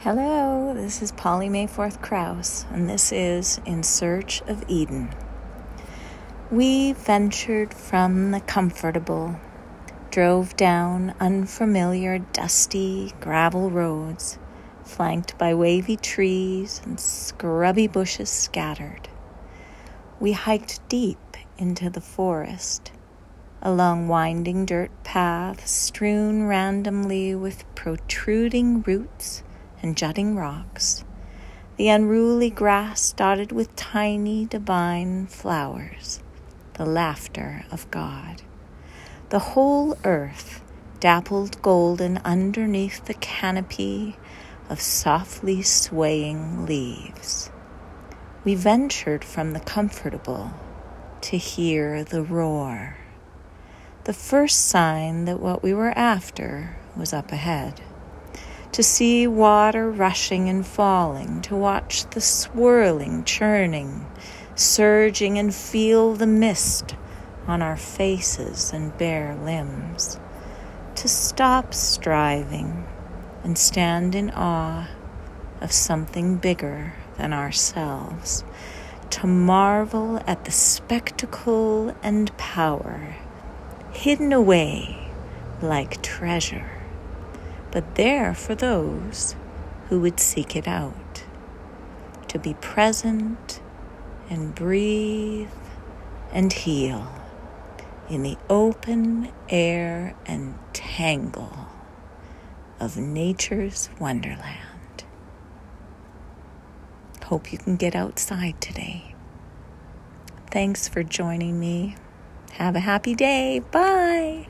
Hello, this is Polly Mayforth Krause, and this is In Search of Eden. We ventured from the comfortable, drove down unfamiliar, dusty gravel roads, flanked by wavy trees and scrubby bushes scattered. We hiked deep into the forest, along winding dirt paths strewn randomly with protruding roots and jutting rocks, the unruly grass dotted with tiny divine flowers, the laughter of God. The whole earth dappled golden underneath the canopy of softly swaying leaves. We ventured from the comfortable to hear the roar. The first sign that what we were after was up ahead to see water rushing and falling, to watch the swirling, churning, surging, and feel the mist on our faces and bare limbs, to stop striving and stand in awe of something bigger than ourselves, to marvel at the spectacle and power hidden away like treasure but there for those who would seek it out. To be present and breathe and heal in the open air and tangle of nature's wonderland. Hope you can get outside today. Thanks for joining me. Have a happy day. Bye.